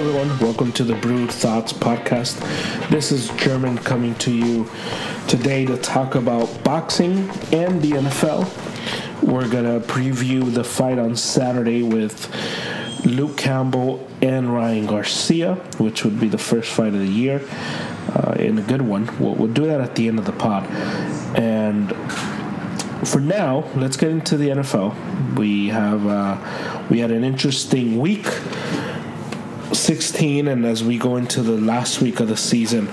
everyone. Welcome to the Brewed Thoughts podcast. This is German coming to you today to talk about boxing and the NFL. We're going to preview the fight on Saturday with Luke Campbell and Ryan Garcia, which would be the first fight of the year, uh, and a good one. We'll, we'll do that at the end of the pod. And for now, let's get into the NFL. We have uh, we had an interesting week. 16 and as we go into the last week of the season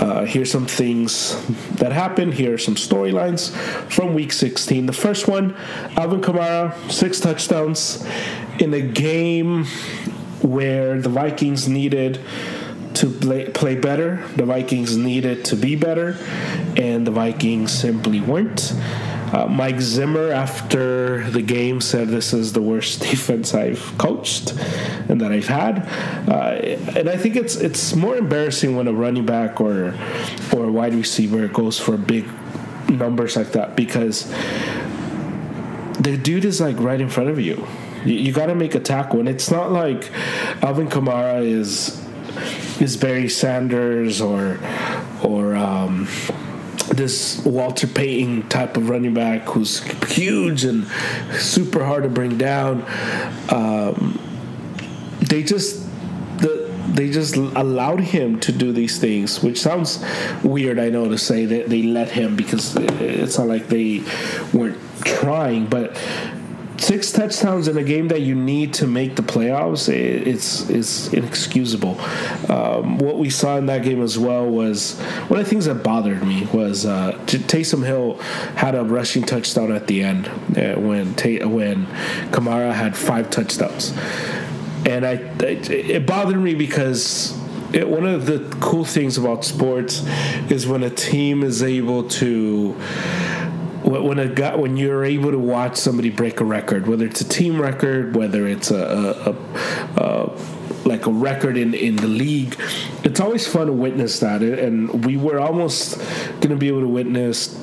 uh, here's some things that happened. Here are some storylines from week 16 the first one alvin kamara six touchdowns in a game where the vikings needed to play, play better. The vikings needed to be better and the vikings simply weren't uh, Mike Zimmer, after the game, said this is the worst defense I've coached and that I've had. Uh, and I think it's it's more embarrassing when a running back or or wide receiver goes for big numbers like that because the dude is like right in front of you. You, you got to make a tackle, and it's not like Alvin Kamara is is Barry Sanders or or. Um, this Walter Payton type of running back who's huge and super hard to bring down. Um, they just the, they just allowed him to do these things, which sounds weird. I know to say that they let him because it's not like they weren't trying, but six touchdowns in a game that you need to make the playoffs, it's it's inexcusable. Um, what we saw in that game as well was one of the things that bothered me was uh, Taysom Hill had a rushing touchdown at the end uh, when when Kamara had five touchdowns, and I it, it bothered me because. It, one of the cool things about sports is when a team is able to when a guy, when you're able to watch somebody break a record, whether it's a team record, whether it's a, a, a, a like a record in, in the league, it's always fun to witness that. And we were almost going to be able to witness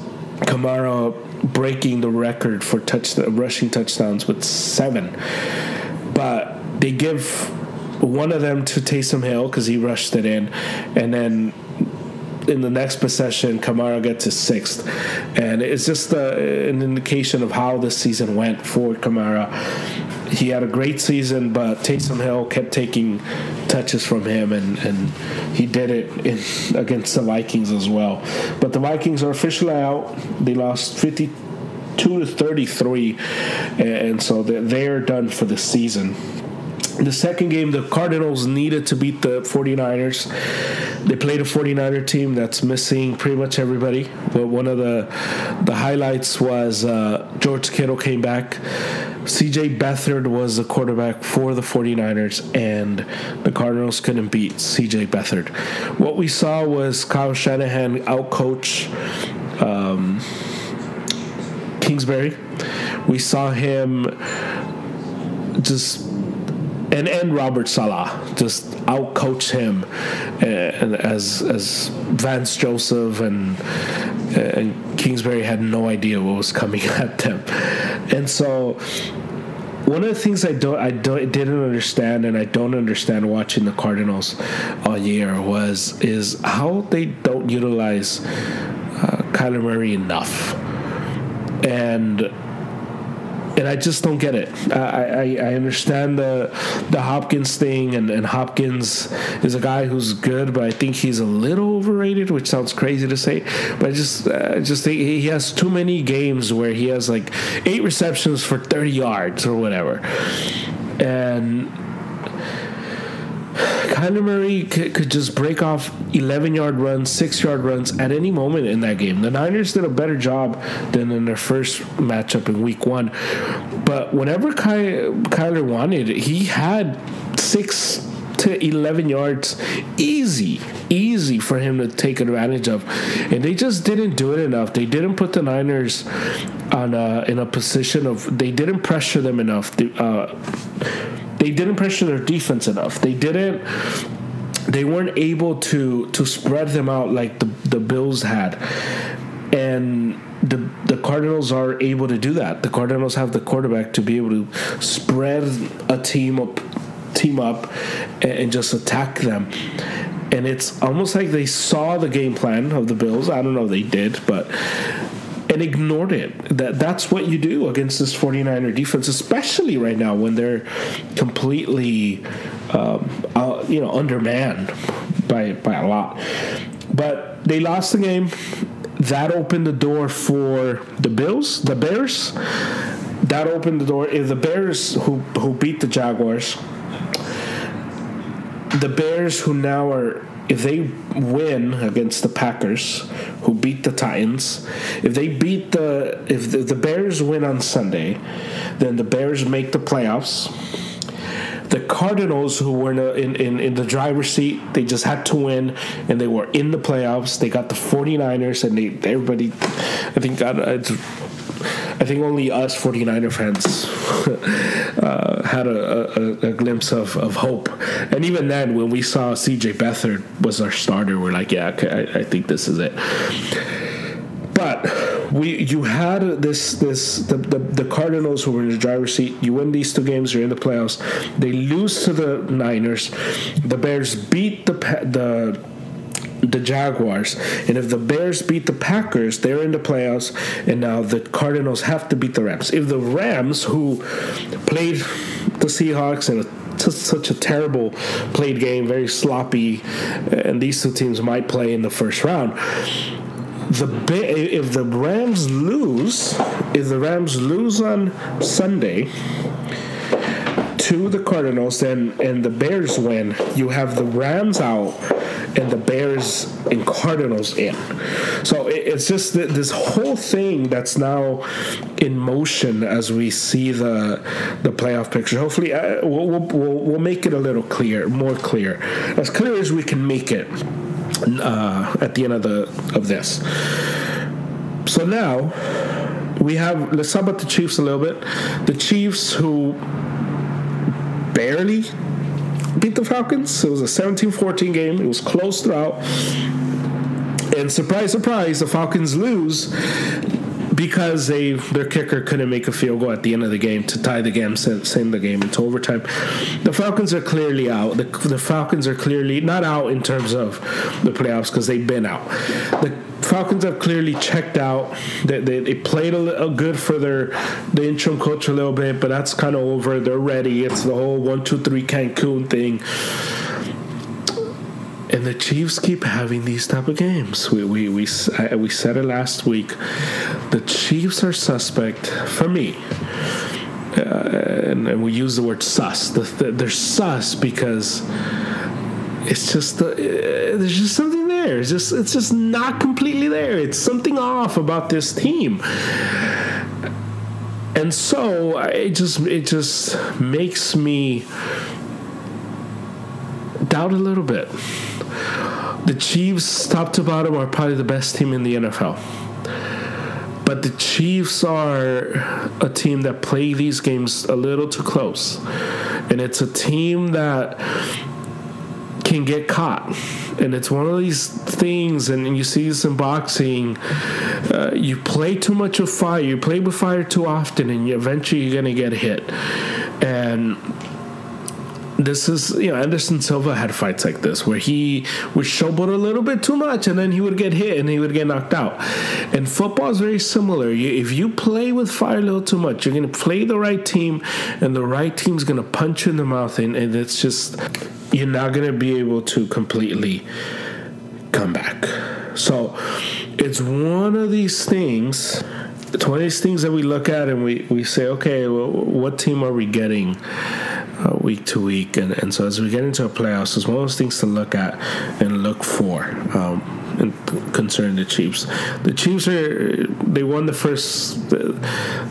Kamara breaking the record for touch rushing touchdowns with seven, but they give one of them to Taysom Hill because he rushed it in, and then in the next possession, Kamara gets his sixth, and it's just uh, an indication of how this season went for Kamara. He had a great season, but Taysom Hill kept taking touches from him, and, and he did it in, against the Vikings as well. But the Vikings are officially out. They lost 52 to 33, and so they're done for the season. The second game, the Cardinals needed to beat the 49ers. They played a 49er team that's missing pretty much everybody. But one of the the highlights was uh, George Kittle came back. CJ Beathard was the quarterback for the 49ers, and the Cardinals couldn't beat CJ Beathard. What we saw was Kyle Shanahan outcoach um, Kingsbury. We saw him just and and Robert Saleh just outcoach him, and as as Vance Joseph and and Kingsbury had no idea what was coming at them, and so one of the things I don't I don't didn't understand and I don't understand watching the Cardinals all year was is how they don't utilize uh, Kyler Murray enough, and and I just don't get it. I, I, I understand the the Hopkins thing, and, and Hopkins is a guy who's good, but I think he's a little overrated, which sounds crazy to say. But I just uh, I just think he has too many games where he has like eight receptions for thirty yards or whatever, and Kyler Murray could, could just break off 11 yard runs, six yard runs at any moment in that game. The Niners did a better job than in their first matchup in week one. But whenever Ky- Kyler wanted, he had six to 11 yards easy easy for him to take advantage of and they just didn't do it enough they didn't put the niners on a, in a position of they didn't pressure them enough uh, they didn't pressure their defense enough. They didn't. They weren't able to to spread them out like the the Bills had, and the the Cardinals are able to do that. The Cardinals have the quarterback to be able to spread a team up team up and, and just attack them. And it's almost like they saw the game plan of the Bills. I don't know they did, but and ignored it. That that's what you do against this 49er defense, especially right now when they're completely um, uh, you know undermanned by by a lot. But they lost the game. That opened the door for the Bills, the Bears. That opened the door. If the Bears who who beat the Jaguars, the Bears who now are if they win against the Packers, who beat the Titans, if they beat the if the, the Bears win on Sunday, then the Bears make the playoffs. The Cardinals, who were in, in, in, the driver's seat, they just had to win, and they were in the playoffs. They got the 49ers, and they everybody, I think, got. Uh, I think only us 49er fans uh, had a, a, a, glimpse of, of hope. And even then, when we saw CJ Beathard was our starter, we're like, yeah, I, I think this is it. But we, you had this, this the, the, the Cardinals who were in the driver's seat. You win these two games, you're in the playoffs. They lose to the Niners. The Bears beat the the the Jaguars. And if the Bears beat the Packers, they're in the playoffs. And now the Cardinals have to beat the Rams. If the Rams, who played the Seahawks in a such a terrible played game, very sloppy, and these two teams might play in the first round. The if the Rams lose, if the Rams lose on Sunday, to the Cardinals then and the Bears win, you have the Rams out and the Bears and Cardinals in. So it's just this whole thing that's now in motion as we see the the playoff picture. Hopefully, uh, we'll, we'll, we'll make it a little clear, more clear, as clear as we can make it uh, at the end of the of this. So now we have let's talk about the Chiefs a little bit. The Chiefs who barely beat the Falcons. It was a 17 14 game. It was close throughout. And surprise, surprise, the Falcons lose because they their kicker couldn't make a field goal at the end of the game to tie the game, send the game into overtime. The Falcons are clearly out. The, the Falcons are clearly not out in terms of the playoffs because they've been out. The Falcons have clearly checked out. They, they, they played a, little good for their the interim coach a little bit, but that's kind of over. They're ready. It's the whole one, two, three Cancun thing. And the Chiefs keep having these type of games. We we we we said it last week. The Chiefs are suspect for me. Uh, and, and, we use the word sus. The, the, they're sus because it's just the, uh, there's just something there. It's just it's just not completely there. It's something off about this team. And so it just it just makes me doubt a little bit. The Chiefs, top to bottom, are probably the best team in the NFL. But the Chiefs are a team that play these games a little too close. And it's a team that can get caught. And it's one of these things, and you see this in boxing. Uh, you play too much with fire, you play with fire too often, and you, eventually you're going to get hit. And this is you know Anderson Silva had fights like this where he would showboat a little bit too much and then he would get hit and he would get knocked out. And football is very similar. You, if you play with fire a little too much, you're going to play the right team, and the right team's going to punch you in the mouth, and, and it's just you're not going to be able to completely come back. So it's one of these things. It's one of these things that we look at and we, we say, okay, well, what team are we getting? Uh, week to week. And, and so as we get into a playoffs, of those things to look at and look for um, concerning the Chiefs. The Chiefs are they won the first the,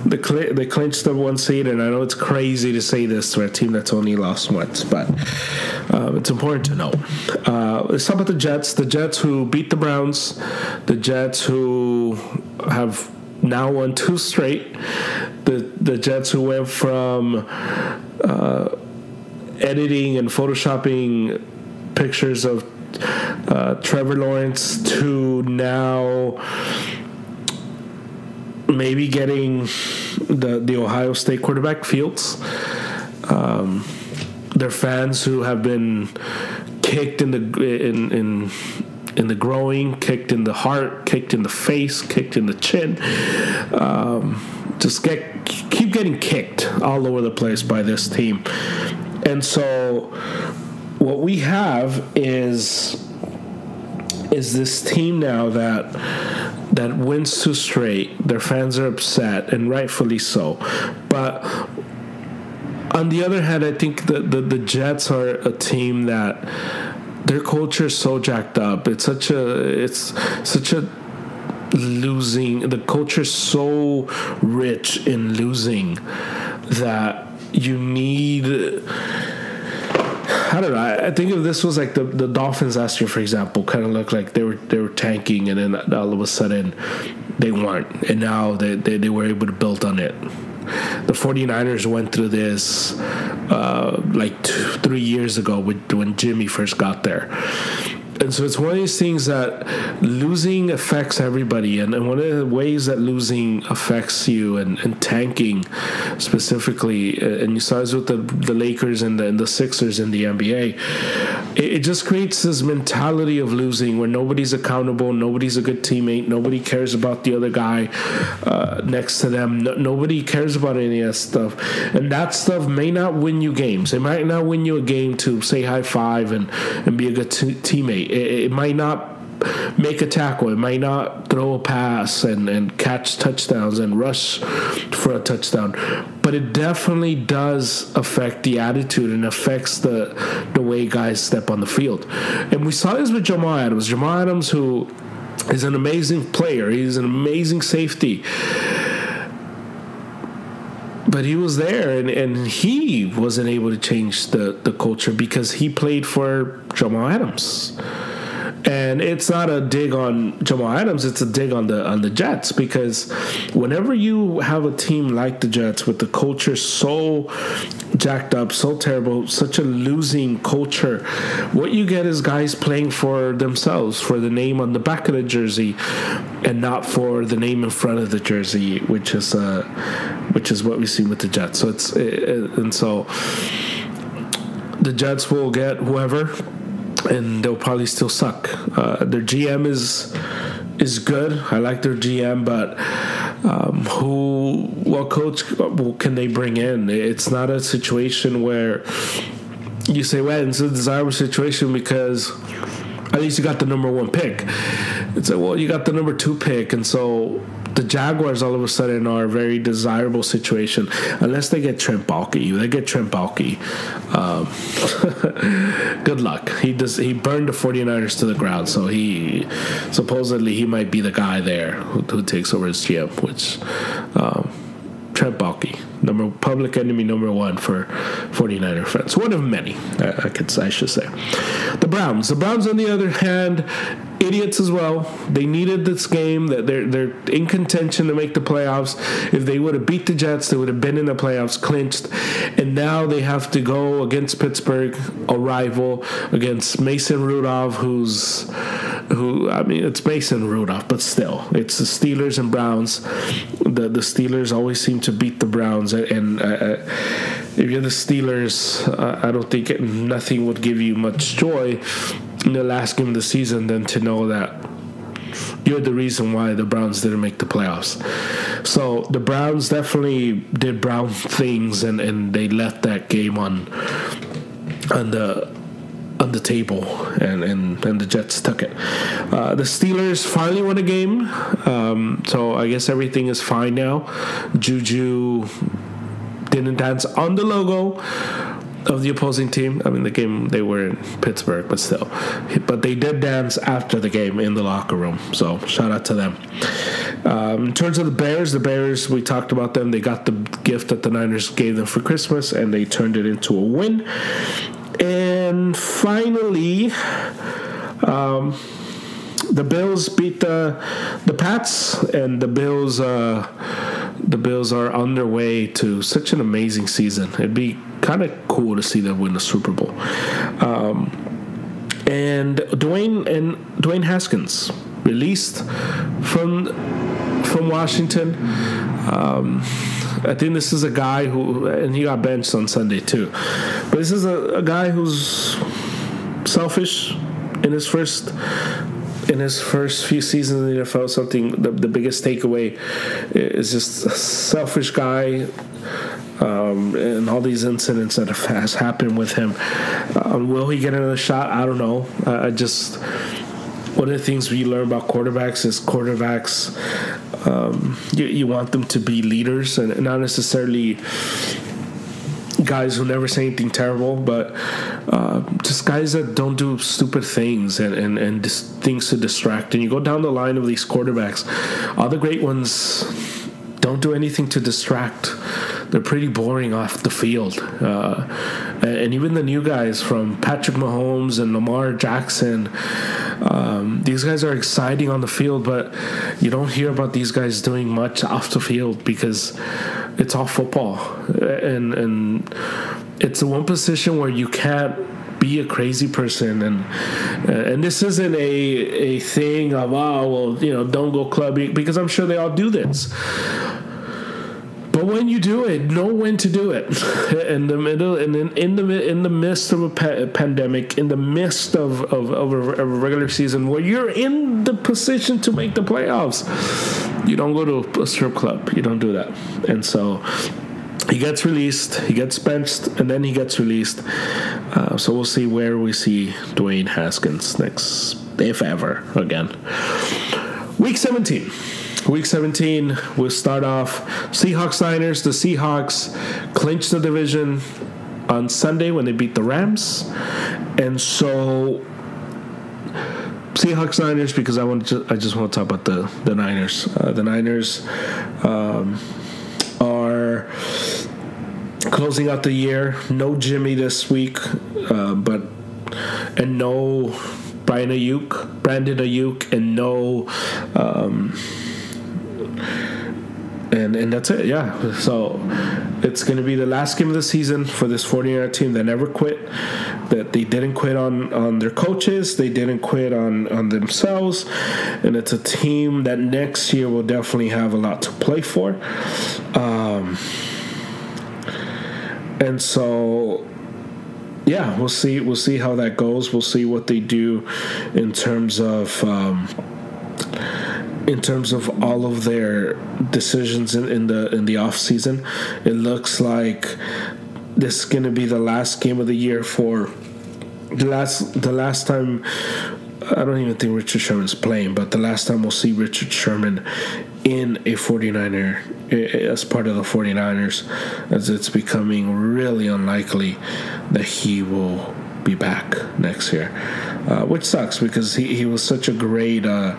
the they clinched the one seed, and I know it's crazy to say this to a team that's only lost once, but uh, it's important to know. Uh, talk about the Jets. The Jets who beat the Browns. The Jets who have now won two straight. The the Jets who went from uh, editing and photoshopping pictures of uh, Trevor Lawrence to now maybe getting the the Ohio State quarterback Fields. Um, their fans who have been kicked in the in in in the growing, kicked in the heart, kicked in the face, kicked in the chin. Um, just get keep getting kicked all over the place by this team, and so what we have is is this team now that that wins too straight. Their fans are upset, and rightfully so. But on the other hand, I think the, the, the Jets are a team that their culture is so jacked up. It's such a it's such a losing the culture is so rich in losing that you need I don't know. I think if this was like the, the Dolphins last year, for example, kind of looked like they were they were tanking, and then all of a sudden they weren't, and now they, they, they were able to build on it. The 49ers went through this uh, like two, three years ago with, when Jimmy first got there and so it's one of these things that losing affects everybody. And, and one of the ways that losing affects you and, and tanking specifically uh, and you saw this with the, the lakers and the, and the sixers in the nba it, it, just creates this mentality of losing where nobody's accountable nobody's a good teammate nobody cares about the other guy uh, next to them no, nobody cares about any of that stuff. And that stuff may not win you games. It might not win you a game to say high five and, and be a good t- teammate it, it might not make a tackle. It might not throw a pass and, and catch touchdowns and rush for a touchdown. But it definitely does affect the attitude and affects the the way guys step on the field. And we saw this with Jamal Adams. Jamal Adams, who is an amazing player, he's an amazing safety. But he was there and, and he wasn't able to change the, the culture because he played for Jamal Adams and it's not a dig on Jamal Adams; it's a dig on the on the Jets because whenever you have a team like the Jets with the culture so jacked up, so terrible, such a losing culture, what you get is guys playing for themselves, for the name on the back of the jersey, and not for the name in front of the jersey, which is uh, which is what we see with the Jets. So it's it, and so the Jets will get whoever and they'll probably still suck. Uh, their GM is is good. I like their GM, but um, who, what coach can they bring in? It's not a situation where you say, "Well, it's a desirable situation because." At least you got the number one pick. It's like, well, you got the number two pick, and so the Jaguars all of a sudden are a very desirable situation unless they get Trent Baalke. They get Trent Baalke. Um, good luck. He does. He burned the 49ers to the ground, so he supposedly he might be the guy there who, who takes over as GM, which. Um, Trent Baalke, number public enemy number one for 49er fans. One of many, I, I could I should say. The Browns. The Browns, on the other hand, idiots as well. They needed this game. That they're they're in contention to make the playoffs. If they would have beat the Jets, they would have been in the playoffs, clinched. And now they have to go against Pittsburgh, a rival, against Mason Rudolph, who's who. I mean, it's Mason Rudolph, but still, it's the Steelers and Browns. The the Steelers always seem to beat the Browns, and. Uh, uh if you're the Steelers, uh, I don't think it, nothing would give you much joy in the last game of the season than to know that you're the reason why the Browns didn't make the playoffs. So the Browns definitely did Brown things and, and they left that game on on the on the table and, and, and the Jets took it. Uh, the Steelers finally won a game. Um, so I guess everything is fine now. Juju didn't dance on the logo of the opposing team. I mean, the game they were in Pittsburgh, but still. But they did dance after the game in the locker room. So shout out to them. Um, in terms of the Bears, the Bears we talked about them. They got the gift that the Niners gave them for Christmas, and they turned it into a win. And finally. Um, the Bills beat the the Pats, and the Bills uh, the Bills are on their way to such an amazing season. It'd be kind of cool to see them win the Super Bowl. Um, and Dwayne and Dwayne Haskins released from from Washington. Um, I think this is a guy who, and he got benched on Sunday too. But this is a, a guy who's selfish in his first in his first few seasons in the NFL, something the, the biggest takeaway is just a selfish guy. Um, and all these incidents that have, has happened with him. Um, will he get another shot? I don't know. I, just one of the things we learn about quarterbacks is quarterbacks um, you, you, want them to be leaders and not necessarily guys who never say anything terrible, but uh, just guys that don't do stupid things and, and, and things to distract. And you go down the line of these quarterbacks, all the great ones don't do anything to distract. They're pretty boring off the field. Uh, and even the new guys from Patrick Mahomes and Lamar Jackson, um, these guys are exciting on the field, but you don't hear about these guys doing much off the field because it's all football. And, and it's the one position where you can't be a crazy person and uh, and this isn't a a thing of oh well you know don't go clubbing because I'm sure they all do this but when you do it, know when to do it. In the middle, and in, in the in the midst of a pa- pandemic, in the midst of of, of, a, of a regular season, where you're in the position to make the playoffs, you don't go to a strip club. You don't do that. And so he gets released, he gets benched, and then he gets released. Uh, so we'll see where we see Dwayne Haskins next, if ever, again. Week 17. Week 17, we'll start off Seahawks Niners. The Seahawks clinched the division on Sunday when they beat the Rams. And so Seahawks Niners because I want to I just want to talk about the the Niners. Uh, the Niners um, are closing out the year. No Jimmy this week, uh, but and no Brian Aiyuk, Brandon Aiyuk, and no. Um, and and that's it. Yeah. So it's going to be the last game of the season for this 49er team that never quit. That they didn't quit on on their coaches. They didn't quit on on themselves. And it's a team that next year will definitely have a lot to play for. Um, and so yeah, we'll see. We'll see how that goes. We'll see what they do in terms of. Um, in terms of all of their decisions in, in the in the off season. It looks like this is going to be the last game of the year for the last the last time. I don't even think Richard Sherman's playing, but the last time we'll see Richard Sherman in a 49er as part of the 49ers, as it's becoming really unlikely that he will be back next year, uh, which sucks because he, he was such a great uh,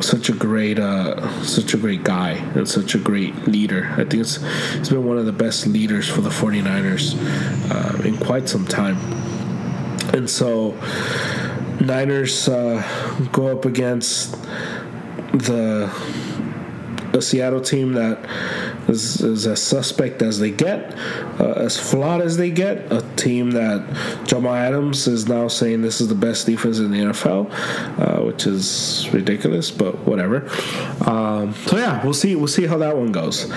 such a great uh, such a great guy and such a great leader. I think it's he's been one of the best leaders for the 49ers uh, in quite some time. And so Niners uh, go up against the a Seattle team that is, is as suspect as they get, uh, as flawed as they get. A team that Jamal Adams is now saying this is the best defense in the NFL, uh, which is ridiculous, but whatever. Um, so yeah, we'll see. We'll see how that one goes.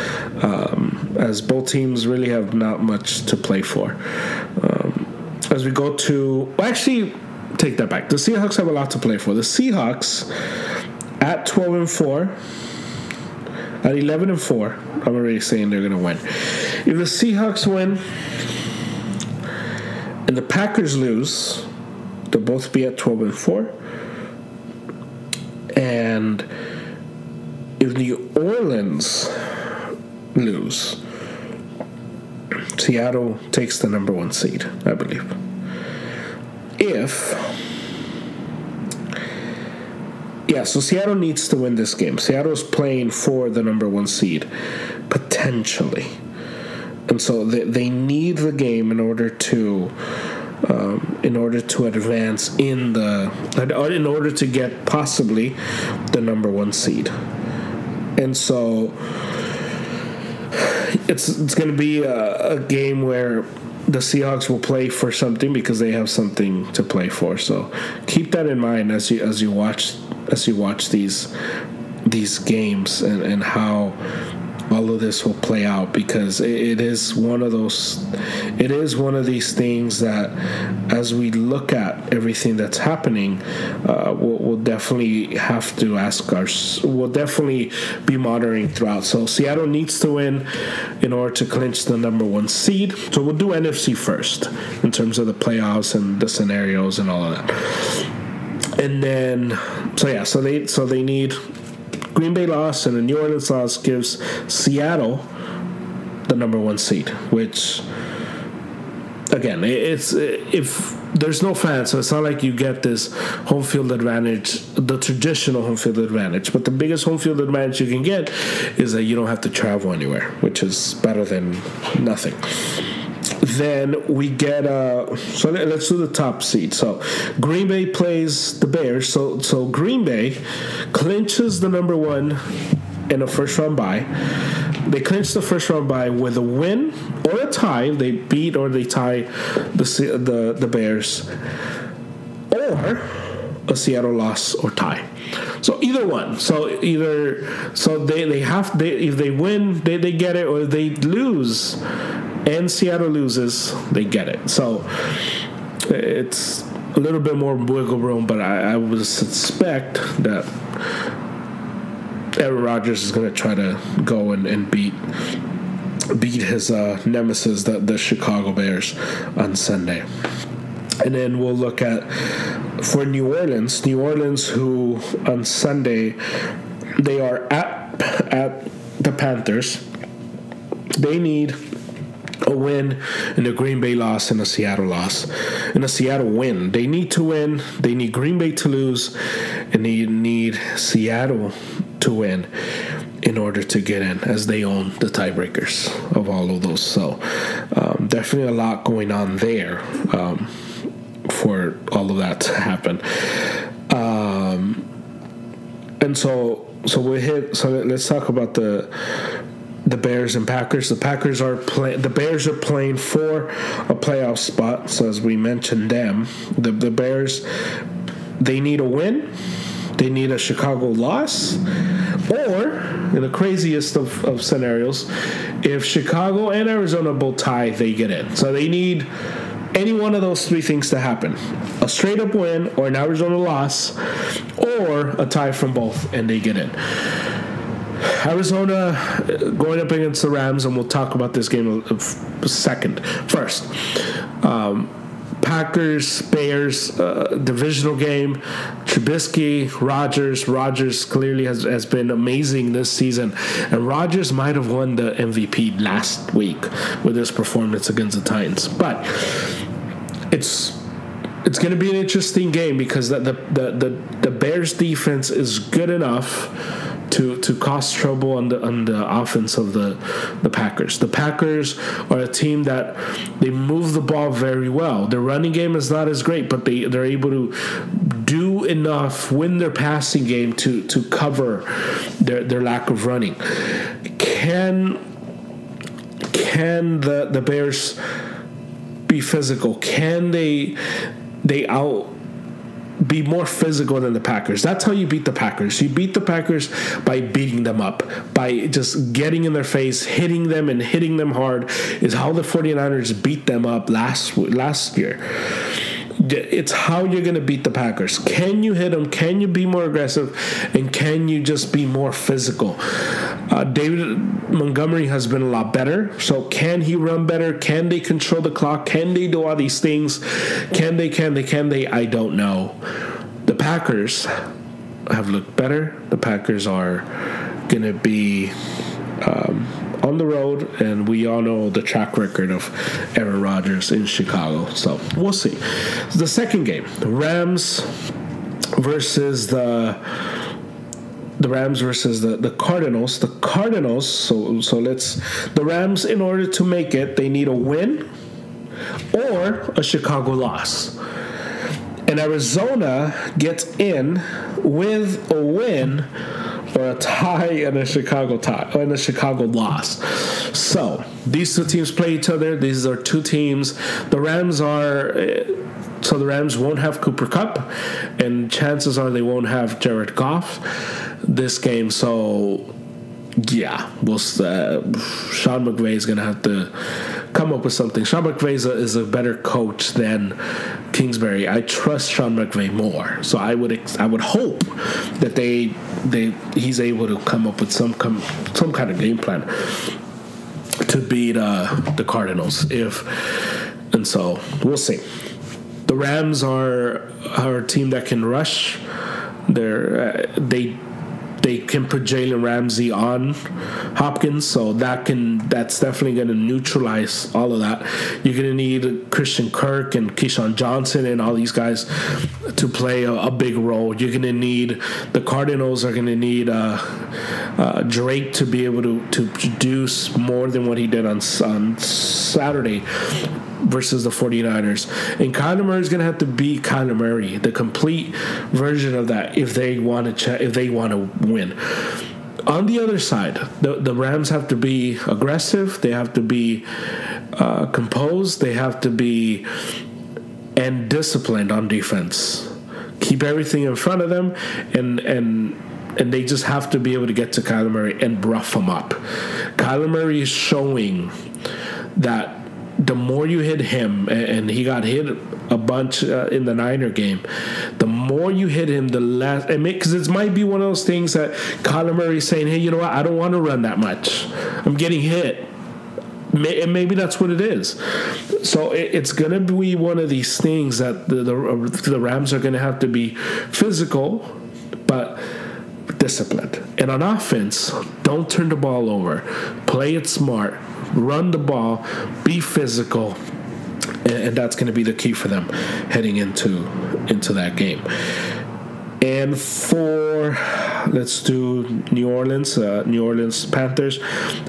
Um, as both teams really have not much to play for. Um, as we go to, well, actually, take that back. The Seahawks have a lot to play for. The Seahawks at 12 and 4 at 11 and 4, I'm already saying they're going to win. If the Seahawks win and the Packers lose, they'll both be at 12 and 4. And if New Orleans lose, Seattle takes the number one seed, I believe. If yeah, so Seattle needs to win this game. Seattle's playing for the number one seed, potentially. And so they, they need the game in order to um, in order to advance in the in order to get possibly the number one seed. And so it's it's going to be a, a game where the Seahawks will play for something because they have something to play for. So keep that in mind as you as you watch as you watch these these games and, and how all of this will play out because it is one of those it is one of these things that as we look at everything that's happening uh, we'll, we'll, definitely have to ask our we'll definitely be monitoring throughout. So seattle needs to win in order to clinch the number one seed. So we'll do nfc first in terms of the playoffs and the scenarios and all of that and then so yeah so they so they need Green Bay loss and the New Orleans loss gives Seattle the number one seed, which again, it's if there's no fans, so it's not like you get this home field advantage, the traditional home field advantage. But the biggest home field advantage you can get is that you don't have to travel anywhere, which is better than nothing then we get uh so let's do the top seed. So green bay plays the bears. So so green bay clinches the number one in a first round bye. They clinch the first round bye with a win or a tie. They beat or they tie the the, the bears or a seattle loss or tie. So either one. So either so they, they have they if they win they, they get it or they lose and Seattle loses, they get it. So it's a little bit more wiggle room, but I, I would suspect that Aaron Rodgers is going to try to go and, and beat beat his uh, nemesis, the, the Chicago Bears, on Sunday. And then we'll look at for New Orleans, New Orleans, who on Sunday they are at at the Panthers. They need a win and a Green Bay loss and a Seattle loss and a Seattle win. They need to win. They need Green Bay to lose, and they need Seattle to win in order to get in, as they own the tiebreakers of all of those. So, um, definitely a lot going on there um, for all of that to happen. Um, and so, so we hit. So let's talk about the the Bears and Packers. The Packers are play, the Bears are playing for a playoff spot. So as we mentioned them, the the Bears they need a win. They need a Chicago loss, or in the craziest of, of scenarios, if Chicago and Arizona both tie, they get in. So they need any one of those three things to happen a straight up win or an Arizona loss or a tie from both and they get in. Arizona going up against the Rams, and we'll talk about this game a, second. First, um, Packers, Bears, uh, divisional game. Trubisky, Rodgers. Rodgers clearly has, has been amazing this season. And Rodgers might have won the MVP last week with his performance against the Titans. But it's it's going to be an interesting game because the, the, the, the, the Bears defense is good enough to to cause trouble on the on the offense of the the Packers. The Packers are a team that they move the ball very well. Their running game is not as great, but they they're able to do enough win their passing game to to cover their their lack of running. Can can the the Bears be physical? Can they they out be more physical than the Packers. That's how you beat the Packers. You beat the Packers by beating them up, by just getting in their face, hitting them and hitting them hard is how the 49ers beat them up last last year. It's how you're going to beat the Packers. Can you hit them? Can you be more aggressive? And can you just be more physical? Uh, David Montgomery has been a lot better. So can he run better? Can they control the clock? Can they do all these things? Can they? Can they? Can they? I don't know. The Packers have looked better. The Packers are going to be. Um, on the road, and we all know the track record of Aaron Rodgers in Chicago. So we'll see. The second game, the Rams versus the the Rams versus the, the Cardinals. The Cardinals, so so let's the Rams in order to make it, they need a win or a Chicago loss. And Arizona gets in with a win or a tie and a Chicago tie and a Chicago loss. So these two teams play each other. These are two teams. The Rams are. Eh, so the Rams won't have Cooper Kupp, and chances are they won't have Jared Goff this game. So yeah, we'll, uh, Sean McVay is to have to come up with something. Sean McVay is a, is a, better coach than Kingsbury. I trust Sean McVay more, so I would I would hope that they they he's able to come up with some come, some kind of game plan to beat uh, the Cardinals. If and so we'll see. The Rams are are a team that can rush. They're uh, they they can put Jalen Ramsey on Hopkins, so that can that's definitely going to neutralize all of that. You're going to need Christian Kirk and KeeSean Johnson and all these guys to play a, a big role. You're going to need the Cardinals are going to need uh, uh, Drake to be able to to produce more than what he did on on Saturday versus the 49ers. And Kyler Murray is going to have to be Kyler Murray, the complete version of that if they want to ch- if they want to win. On the other side, the, the Rams have to be aggressive. They have to be uh, composed. They have to be and disciplined on defense. Keep everything in front of them, and and and they just have to be able to get to Kyler Murray and rough him up. Kyler Murray is showing that the more you hit him, and he got hit a bunch uh, in the Niner game, the more you hit him, the less. Because it might be one of those things that Kyler Murray is saying, hey, you know what? I don't want to run that much. I'm getting hit. And maybe that's what it is. So it's going to be one of these things that the, the, the Rams are going to have to be physical, but disciplined. And on offense, don't turn the ball over. Play it smart run the ball, be physical, and, and that's going to be the key for them heading into into that game. And for let's do New Orleans, uh, New Orleans Panthers.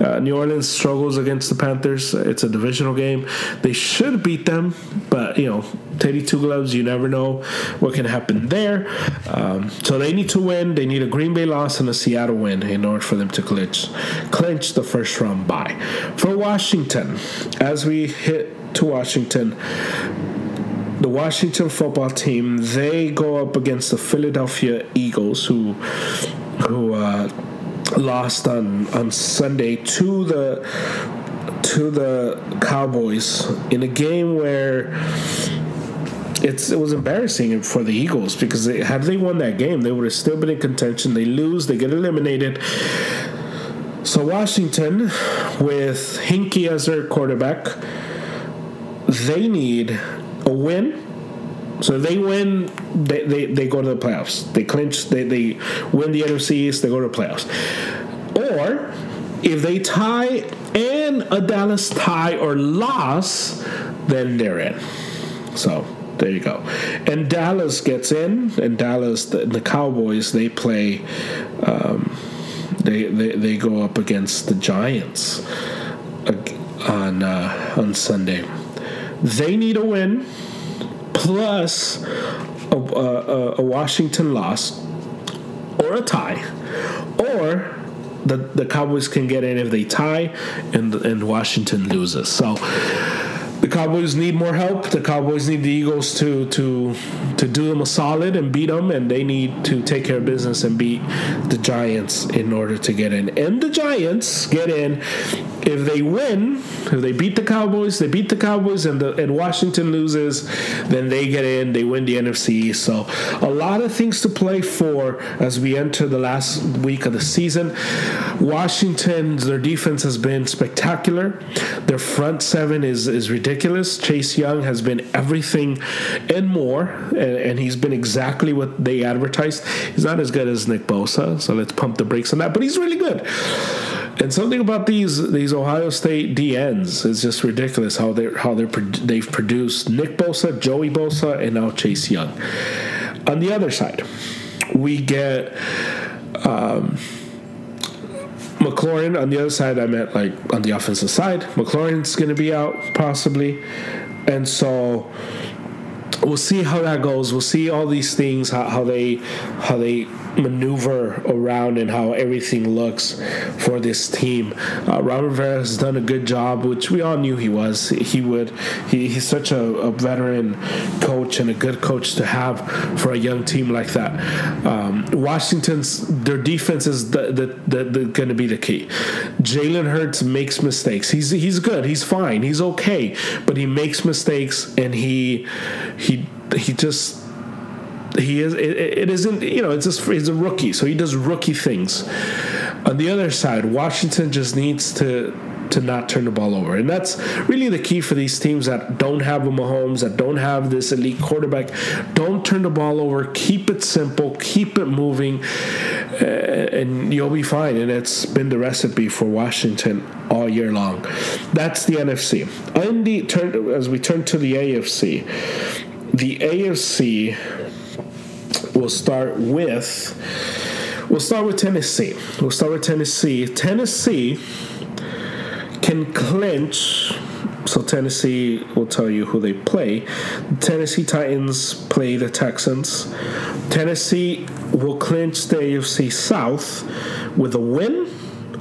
Uh, New Orleans struggles against the Panthers. It's a divisional game. They should beat them, but you know, Teddy Two Gloves. You never know what can happen there. Um, so they need to win. They need a Green Bay loss and a Seattle win in order for them to clinch clinch the first round bye. For Washington, as we hit to Washington the Washington football team they go up against the Philadelphia Eagles, who who uh, lost on on Sunday to the to the Cowboys in a game where it's it was embarrassing for the Eagles because they, had they won that game, they would have still been in contention. They lose, they get eliminated. So Washington, with Heinicke as their quarterback, they need a win. So if they win, they, they, they go to the playoffs. They clinch, they, they win the NFC East, they go to the playoffs. Or if they tie and a Dallas tie or loss, then they're in. So there you go. And Dallas gets in, and Dallas, the, the Cowboys, they play, um, they, they, they go up against the Giants on, uh, on Sunday. They need a win plus a, a, a Washington loss or a tie, or the the Cowboys can get in if they tie and and Washington loses. So the Cowboys need more help. The Cowboys need the Eagles to to to do them a solid and beat them, and they need to take care of business and beat the Giants in order to get in. And the Giants get in if they win. If they beat the Cowboys, they beat the Cowboys, and the, and Washington loses, then they get in. They win the NFC. So a lot of things to play for as we enter the last week of the season. Washington, their defense has been spectacular. Their front seven is is ridiculous. Chase Young has been everything and more, and, and, he's been exactly what they advertised. He's not as good as Nick Bosa, so let's pump the brakes on that, but he's really good. And something about these these Ohio State DNs is just ridiculous how they how they they've produced Nick Bosa, Joey Bosa, and now Chase Young. On the other side, we get. Um, McLaurin on the other side, I meant like on the offensive side. McLaurin's going to be out possibly, and so we'll see how that goes. We'll see all these things how, how they how they maneuver around and how everything looks for this team. Uh, Robert Rivera has done a good job, which we all knew he was. He would. He, he's such a, a veteran coach and a good coach to have for a young team like that. Um, Washington's their defense is the, the, the, the going to be the key. Jalen Hurts makes mistakes. He's he's good. He's fine. He's okay, but he makes mistakes and he he he just he is it, it isn't you know it's just he's a rookie so he does rookie things. On the other side washington just needs to to not turn the ball over. And that's really the key for these teams that don't have a Mahomes that don't have this elite quarterback. Don't turn the ball over. Keep it simple. Keep it moving. Uh, and you'll be fine. And it's been the recipe for Washington all year long. That's the NFC and the turn as we turn to the AFC the AFC we'll start with we'll start with Tennessee. We'll start with Tennessee. Tennessee can clinch. So Tennessee will tell you who they play. Tennessee Titans play the Texans. Tennessee will clinch the AFC South with a win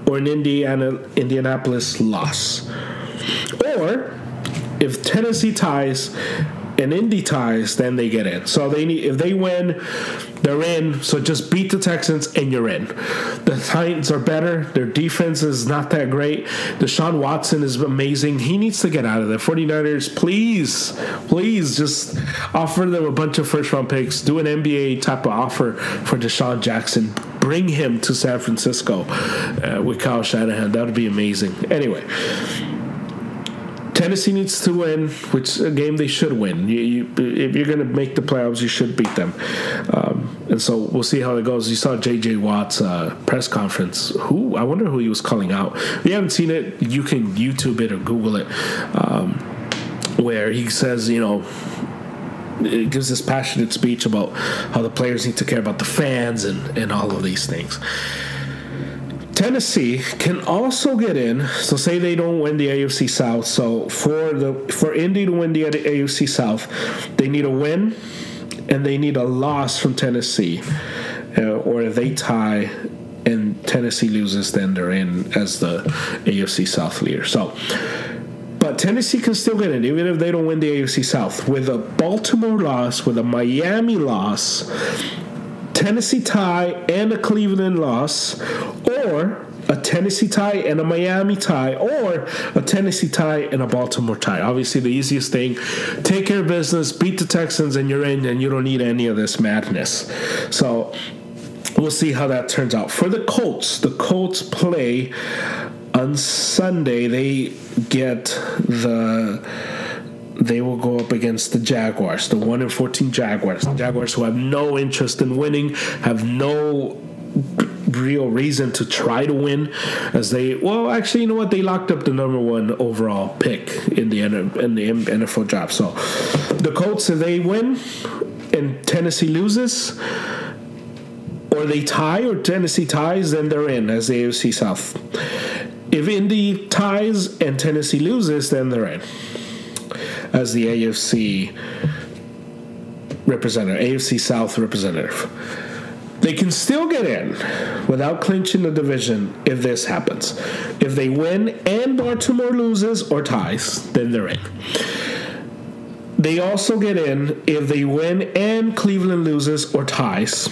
or an Indiana Indianapolis loss. Or if Tennessee ties and Indy ties, then they get in. So they need if they win, they're in. So just beat the Texans and you're in. The Titans are better. Their defense is not that great. Deshaun Watson is amazing. He needs to get out of there. 49ers, please, please just offer them a bunch of first round picks. Do an NBA type of offer for Deshaun Jackson. Bring him to San Francisco uh, with Kyle Shanahan. That would be amazing. Anyway. Tennessee needs to win, which a game they should win. You, you, if you're going to make the playoffs, you should beat them. Um, and so we'll see how it goes. You saw J.J. Watt's uh, press conference. Who I wonder who he was calling out. If you haven't seen it, you can YouTube it or Google it, um, where he says, you know, it gives this passionate speech about how the players need to care about the fans and, and all of these things. Tennessee can also get in. So say they don't win the AFC South. So for the for Indy to win the AFC South, they need a win and they need a loss from Tennessee, uh, or if they tie and Tennessee loses, then they're in as the AFC South leader. So. But Tennessee can still get in, even if they don't win the AFC South. With a Baltimore loss, with a Miami loss, Tennessee tie and a Cleveland loss, or a Tennessee tie and a Miami tie, or a Tennessee tie and a Baltimore tie. Obviously, the easiest thing take care of business, beat the Texans, and you're in, and you don't need any of this madness. So we'll see how that turns out. For the Colts, the Colts play on Sunday. They get the they will go up against the Jaguars, the 1 and 14 Jaguars. The Jaguars who have no interest in winning, have no real reason to try to win as they well actually you know what? They locked up the number one overall pick in the in the NFL draft. So the Colts if they win and Tennessee loses or they tie or Tennessee ties then they're in as the AFC South. If Indy ties and Tennessee loses then they're in as the AFC representative, AFC South representative. They can still get in without clinching the division if this happens. If they win and Baltimore loses or ties, then they're in. They also get in if they win and Cleveland loses or ties.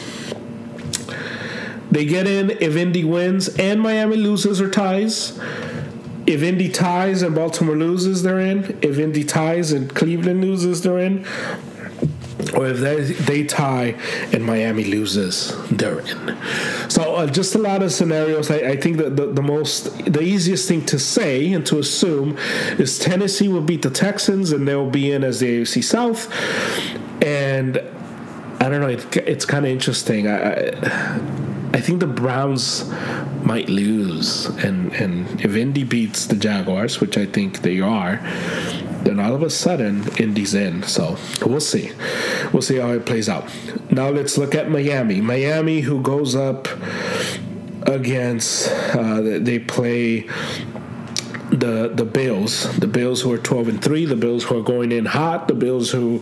They get in if Indy wins and Miami loses or ties. If Indy ties and Baltimore loses, they're in. If Indy ties and Cleveland loses, they're in. Or if they, they tie and Miami loses, they're in. So uh, just a lot of scenarios. I, I think that the, the most, the easiest thing to say and to assume is Tennessee will beat the Texans and they'll be in as the AFC South. And I don't know. It, it's kind of interesting. I, I I think the Browns might lose, and and if Indy beats the Jaguars, which I think they are, then all of a sudden Indy's in. So we'll see, we'll see how it plays out. Now let's look at Miami. Miami, who goes up against, uh, they play the the Bills, the Bills who are twelve and three, the Bills who are going in hot, the Bills who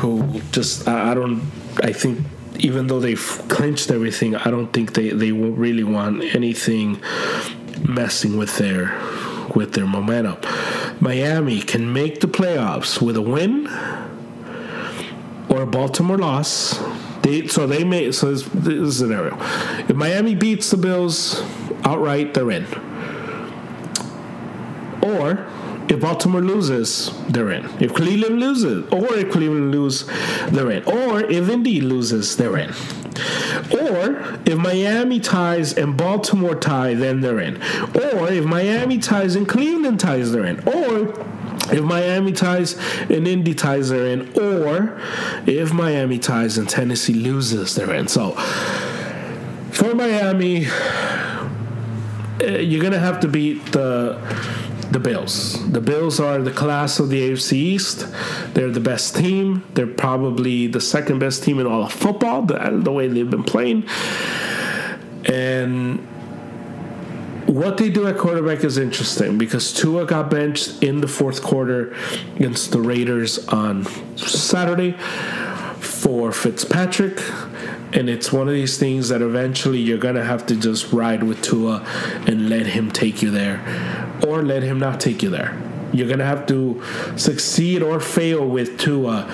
who just I, I don't I think even though they've clinched everything, I don't think they, they really want anything messing with their with their momentum. Miami can make the playoffs with a win or a Baltimore loss. They, so they may so this, this scenario. If Miami beats the Bills outright, they're in. Or if Baltimore loses, they're in. If Cleveland loses, or if Cleveland loses, they're in. Or if Indy loses, they're in. Or if Miami ties and Baltimore tie, then they're in. Or if Miami ties and Cleveland ties, they're in. Or if Miami ties and Indy ties, they're in. Or if Miami ties and Tennessee loses, they're in. So for Miami, eh, you're gonna have to beat the the Bills. The Bills are the class of the AFC East. They're the best team. They're probably the second best team in all of football, the, the way they've been playing. And what they do at quarterback is interesting because Tua got benched in the fourth quarter against the Raiders on Saturday for Fitzpatrick. And it's one of these things that eventually you're to have to just ride with Tua and let him take you there or let him not take you there. You're to have to succeed or fail with Tua.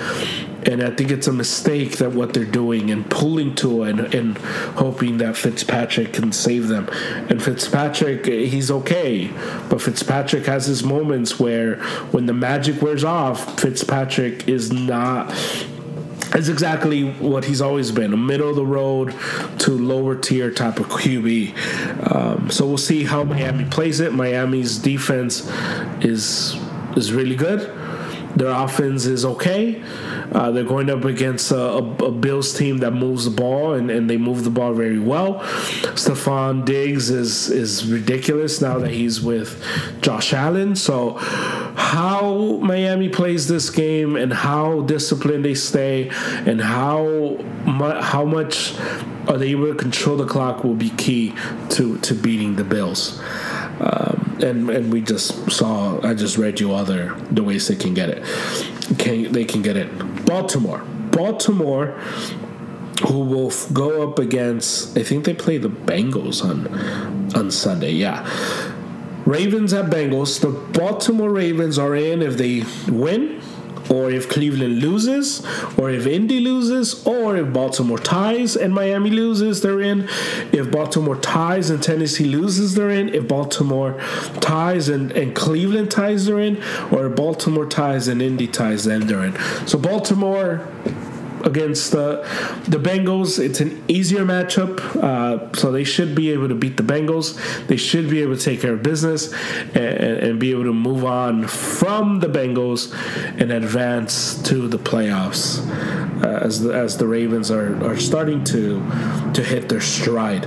And I think it's a mistake that what they're doing and pulling Tua and, and hoping that Fitzpatrick can save them. And Fitzpatrick, he's okay. But Fitzpatrick has his moments where when the magic wears off, Fitzpatrick is not is exactly what he's always been a middle of the road to lower tier type of QB. Um, so we'll see how Miami plays it. Miami's defense is is really good. Their offense is okay. Uh, they're going up against a, a, a, Bills team that moves the ball, and, and they move the ball very well. Stefon Diggs is is ridiculous now that he's with Josh Allen. So, how Miami plays this game and how disciplined they stay, and how mu- how much are they able to control the clock will be key to to beating the Bills. Um, and and we just saw. I just read you other the ways they can get it. Can they can get it? Baltimore, Baltimore, who will go up against. I think they play the Bengals on on Sunday. Yeah. Ravens at Bengals. The Baltimore Ravens are in if they win or if Cleveland loses, or if Indy loses, or if Baltimore ties and Miami loses, they're in. If Baltimore ties and Tennessee loses, they're in. If Baltimore ties and, and Cleveland ties, they're in. Or Baltimore ties and Indy ties, then they're in. So Baltimore against the the Bengals. It's an easier matchup, uh, so they should be able to beat the Bengals. They should be able to take care of business and, and, be able to move on from the Bengals and advance to the playoffs uh, as the, as the Ravens are, are starting to to hit their stride.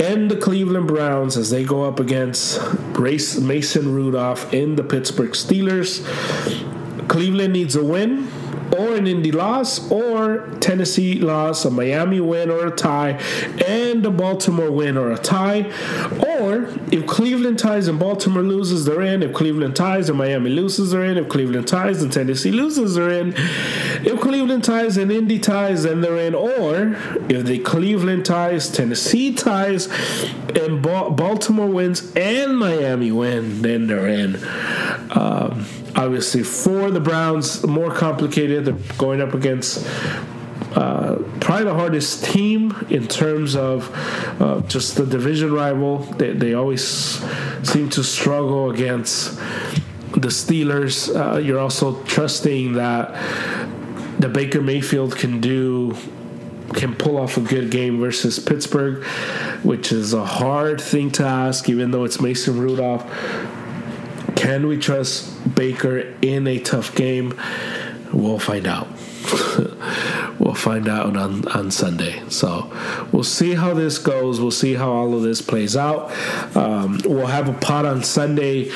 And the Cleveland Browns as they go up against Mason Rudolph in the Pittsburgh Steelers. Cleveland needs a win or an Indy loss, or Tennessee loss, a Miami win or a tie, and a Baltimore win or a tie. Or if Cleveland ties and Baltimore loses, they're in. If Cleveland ties and Miami loses, they're in. If Cleveland ties and Tennessee loses, they're in. If Cleveland ties and Indy ties, then they're in. Or if the Cleveland ties, Tennessee ties, and ba- Baltimore wins and Miami win, then they're in. Um, obviously, for the Browns, more complicated. They're going up against uh, probably the hardest team in terms of uh, just the division rival. They, they always seem to struggle against the Steelers. Uh, you're also trusting that the Baker Mayfield can do can pull off a good game versus Pittsburgh, which is a hard thing to ask, even though it's Mason Rudolph. Can we trust Baker in a tough game? We'll find out. we'll find out on, on Sunday. So we'll see how this goes. We'll see how all of this plays out. Um, we'll have a pot on Sunday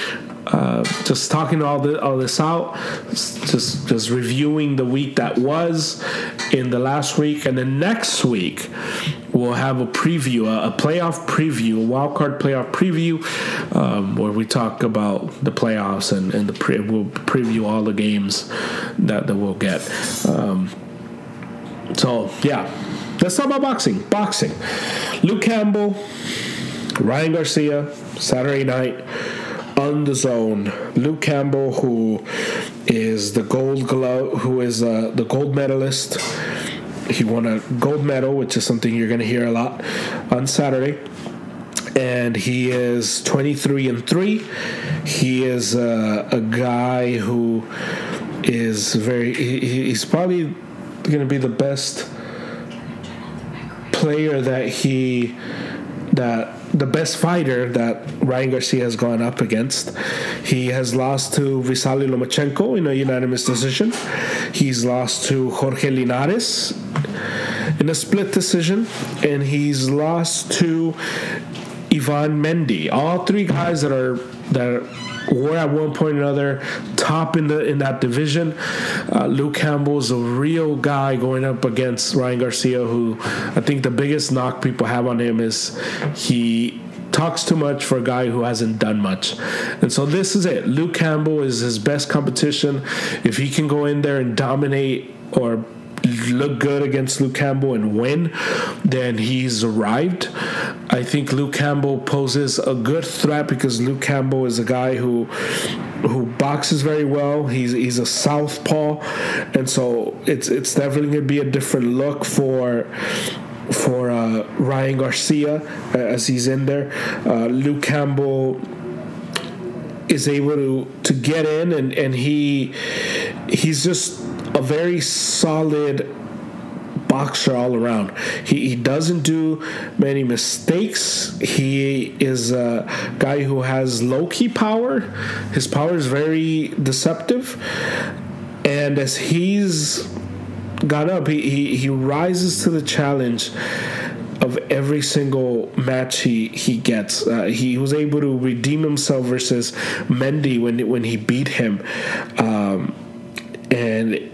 uh, just talking all, the, all this out, just just reviewing the week that was in the last week, and then next week we'll have a preview, a, playoff preview, a wild card playoff preview, um, where we talk about the playoffs and and the pre- we'll preview all the games that that we'll get. Um, so yeah let's talk about boxing. Boxing. Luke Campbell, Ryan Garcia, Saturday night on the zone. Luke Campbell, who is the gold glove, who is uh, the gold medalist. He won a gold medal, which is something you're going to hear a lot on Saturday. And he is 23 and 3. He is uh, a guy who is very, he, he's probably going to be the best player that he, that the best fighter that Ryan Garcia has gone up against. He has lost to Vasily Lomachenko in a unanimous decision. He's lost to Jorge Linares in a split decision, and he's lost to Yvan Mendy. All three guys that are that were at one point or another top in the in that division. Uh, Luke Campbell is a real guy going up against Ryan Garcia, who I think the biggest knock people have on him is he talks too much for a guy who hasn't done much. And so this is it. Luke Campbell is his best competition. If he can go in there and dominate or look good against Luke Campbell and win, then he's arrived. I think Luke Campbell poses a good threat because Luke Campbell is a guy who who boxes very well. He's he's a southpaw, and so it's it's definitely to be a different look for for uh, Ryan Garcia uh, as he's in there. Uh, Luke Campbell is able to to get in and and he he's just a very solid boxer all around. He, he doesn't do many mistakes. He is a guy who has low key power. His power is very deceptive. And as he's got up, he, he, he rises to the challenge of every single match he he gets. Uh, he was able to redeem himself versus Mendy when when he beat him, um, and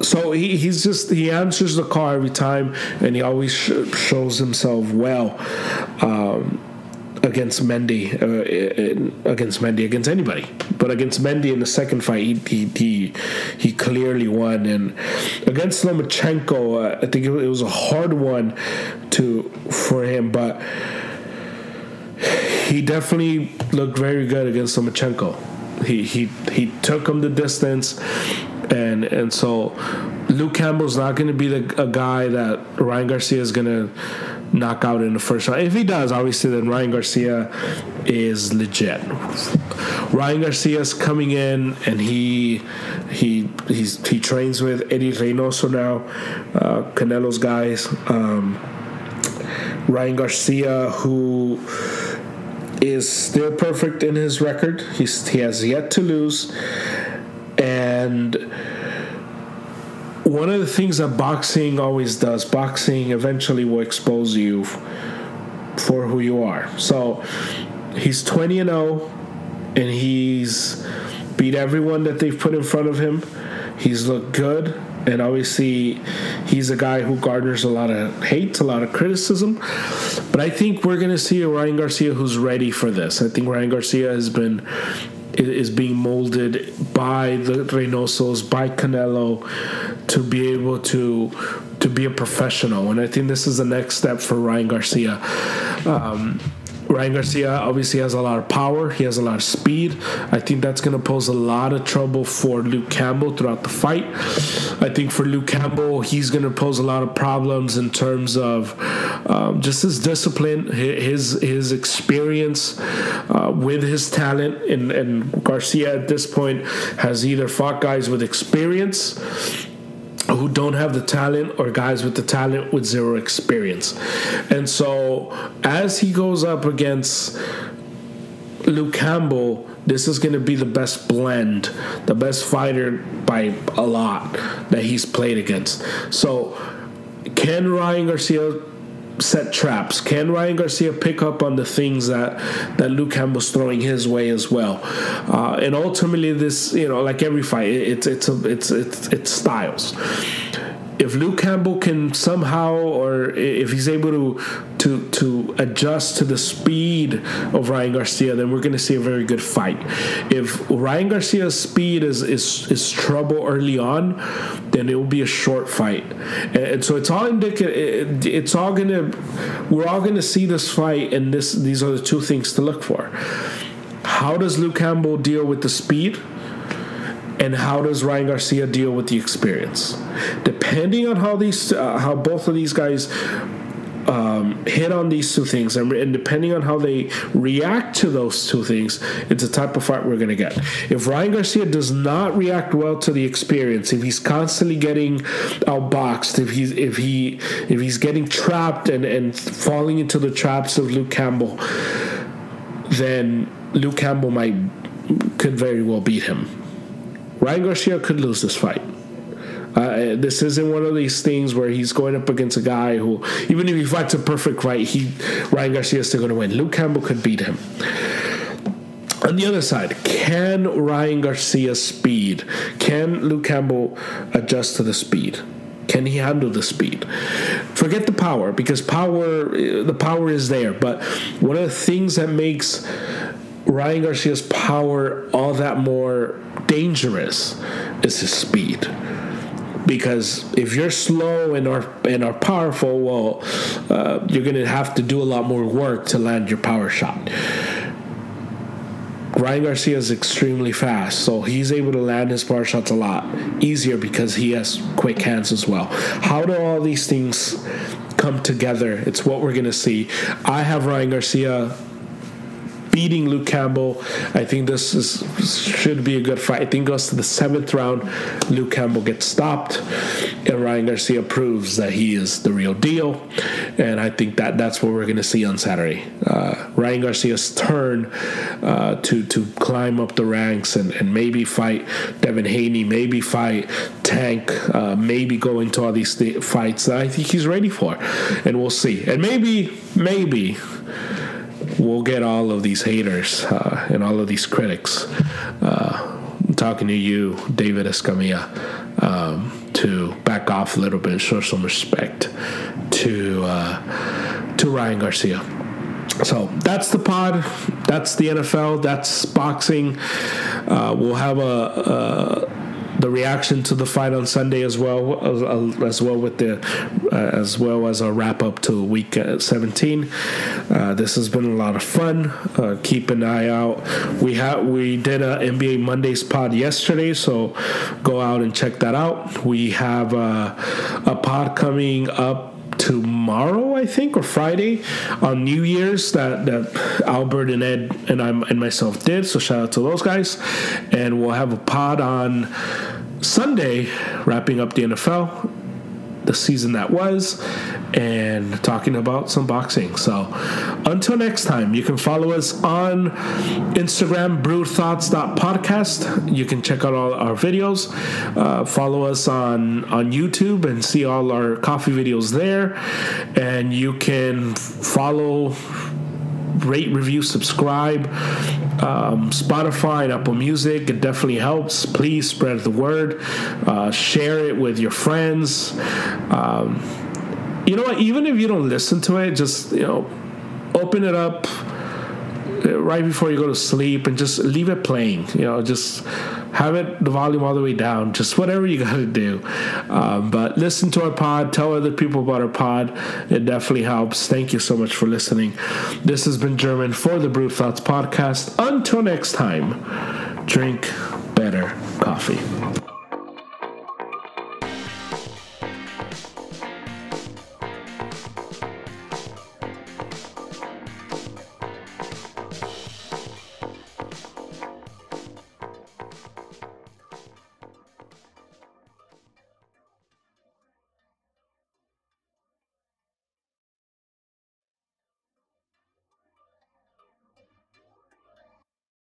so he, he's just he answers the call every time, and he always sh- shows himself well um, against Mendy, uh, against Mendy, against anybody. But against Mendy in the second fight, he he he, he clearly won, and against Lomachenko, uh, I think it was a hard one to for him, but he definitely looked very good against Lomachenko. He he he took him the distance and and so Luke Campbell's not going to be the, a guy that Ryan Garcia is going to knock out in the first round. If he does, obviously, then Ryan Garcia is legit. Ryan Garcia's coming in, and he he he's he trains with Eddie Reynoso now, uh, Canelo's guys. Um, Ryan Garcia, who is still perfect in his record. He's, he has yet to lose. And one of the things that boxing always does, boxing eventually will expose you for who you are. So he's 20 and 0, and he's beat everyone that they've put in front of him. He's looked good, and obviously he's a guy who garners a lot of hate, a lot of criticism. But I think we're going to see a Ryan Garcia who's ready for this. I think Ryan Garcia has been is being molded by the Reynosos, by Canelo, to be able to to be a professional. And I think this is the next step for Ryan Garcia. Um, Ryan Garcia obviously has a lot of power. He has a lot of speed. I think that's going to pose a lot of trouble for Luke Campbell throughout the fight. I think for Luke Campbell, he's going to pose a lot of problems in terms of um, just his discipline, his his experience uh, with his talent. And, and Garcia at this point has either fought guys with experience who don't have the talent or guys with the talent with zero experience. And so as he goes up against Luke Campbell, this is going to be the best blend, the best fighter by a lot that he's played against. So can Ryan Garcia set traps? Can Ryan Garcia pick up on the things that that Luke Campbell's throwing his way as well? Uh, and ultimately, this you know, like every fight, it's it's a, it's it's it's styles. If Luke Campbell can somehow, or if he's able to to to adjust to the speed of Ryan Garcia, then we're going to see a very good fight. If Ryan Garcia's speed is is, is trouble early on, then it will be a short fight, and so it's all indicative. It's all gonna, we're all gonna see this fight, and this these are the two things to look for. How does Luke Campbell deal with the speed? And how does Ryan Garcia deal with the experience? Depending on how these, uh, how both of these guys um, hit on these two things, and, and, depending on how they react to those two things, it's the type of fight we're going to get. If Ryan Garcia does not react well to the experience, if he's constantly getting outboxed, if he's if he if he's getting trapped and and falling into the traps of Luke Campbell, then Luke Campbell might could very well beat him. Ryan Garcia could lose this fight. Uh, this isn't one of these things where he's going up against a guy who, even if he fights a perfect fight, he Ryan Garcia is still going to win. Luke Campbell could beat him. On the other side, can Ryan Garcia speed? Can Luke Campbell adjust to the speed? Can he handle the speed? Forget the power because power, the power is there. But one of the things that makes Ryan Garcia's power all that more dangerous is his speed. Because if you're slow and are and are powerful, well, uh, you're gonna have to do a lot more work to land your power shot. Ryan Garcia is extremely fast, so he's able to land his power shots a lot easier because he has quick hands as well. How do all these things come together? It's what we're gonna see. I have Ryan Garcia beating Luke Campbell. I think this is, should be a good fight. I think goes to the seventh round. Luke Campbell gets stopped, and Ryan Garcia proves that he is the real deal. And I think that that's what we're going to see on Saturday. Uh, Ryan Garcia's turn uh, to to climb up the ranks and, and maybe fight Devin Haney, maybe fight Tank, uh, maybe go into all these th- fights that I think he's ready for, and we'll see. And maybe maybe we'll get all of these haters uh, and all of these critics uh, talking to you, David Escamilla, um, to back off a little bit, show some respect to uh, to Ryan Garcia. So that's the pod. That's the NFL. That's boxing. Uh, we'll have a, a the reaction to the fight on Sunday as well as, as well with the uh, as well as a wrap up to week uh, 17. Uh, this has been a lot of fun. Uh, keep an eye out. We have we did a NBA Mondays pod yesterday, so go out and check that out. We have uh, a pod coming up tomorrow, I think, or Friday on New Year's that, that Albert and Ed and I and myself did. So shout out to those guys. And we'll have a pod on Sunday, wrapping up the NFL the season that was and talking about some boxing. So until next time, you can follow us on Instagram, brewthoughts.podcast. You can check out all our videos. Uh, follow us on, on YouTube and see all our coffee videos there. And you can follow rate, review, subscribe. Um, Spotify and Apple Music, it definitely helps. Please spread the word, uh, share it with your friends. Um, you know what? Even if you don't listen to it, just you know, open it up right before you go to sleep and just leave it playing. You know, just have it the volume all the way down. Just whatever you got to do. Um, but listen to our pod. Tell other people about our pod. It definitely helps. Thank you so much for listening. This has been German for the Brew Thoughts podcast. Until next time, drink better coffee.